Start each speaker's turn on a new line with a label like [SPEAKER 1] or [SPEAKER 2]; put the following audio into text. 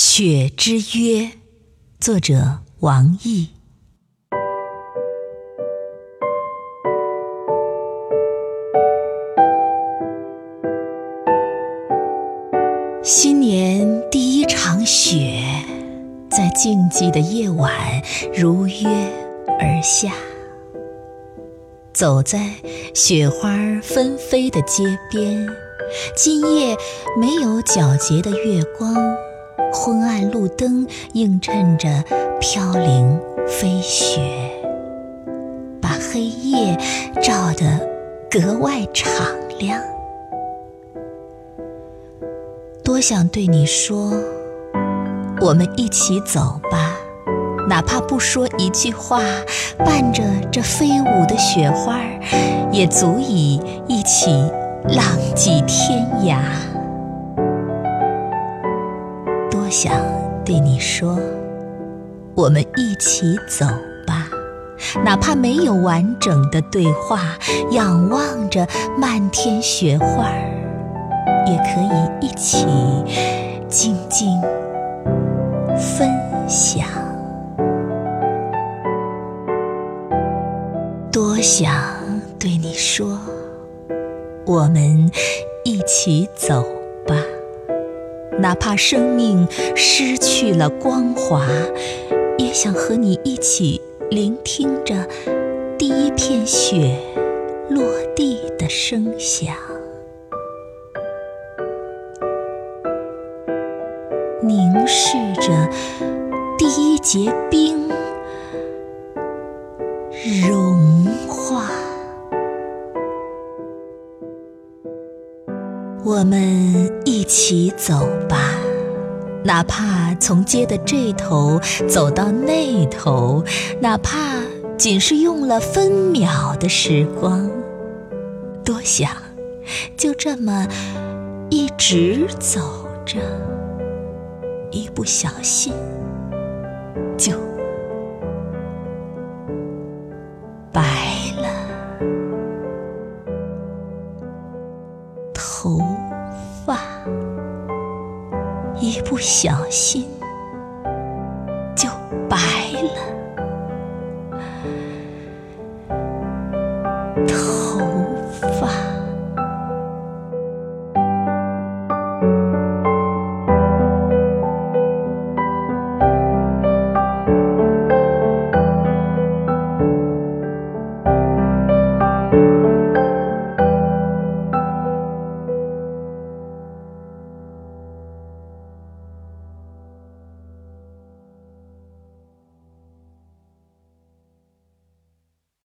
[SPEAKER 1] 雪之约，作者王毅。新年第一场雪，在静寂的夜晚如约而下。走在雪花纷飞的街边，今夜没有皎洁的月光，昏暗路灯映衬着飘零飞雪，把黑夜照得格外敞亮。多想对你说，我们一起走吧。哪怕不说一句话，伴着这飞舞的雪花，也足以一起浪迹天涯。想对你说，我们一起走吧。哪怕没有完整的对话，仰望着漫天雪花，也可以一起静静分享。多想对你说，我们一起走。哪怕生命失去了光华，也想和你一起聆听着第一片雪落地的声响，凝视着第一结冰。融化，我们一起走吧。哪怕从街的这头走到那头，哪怕仅是用了分秒的时光，多想就这么一直走着，一不小心就。白头发一不小心就白了。头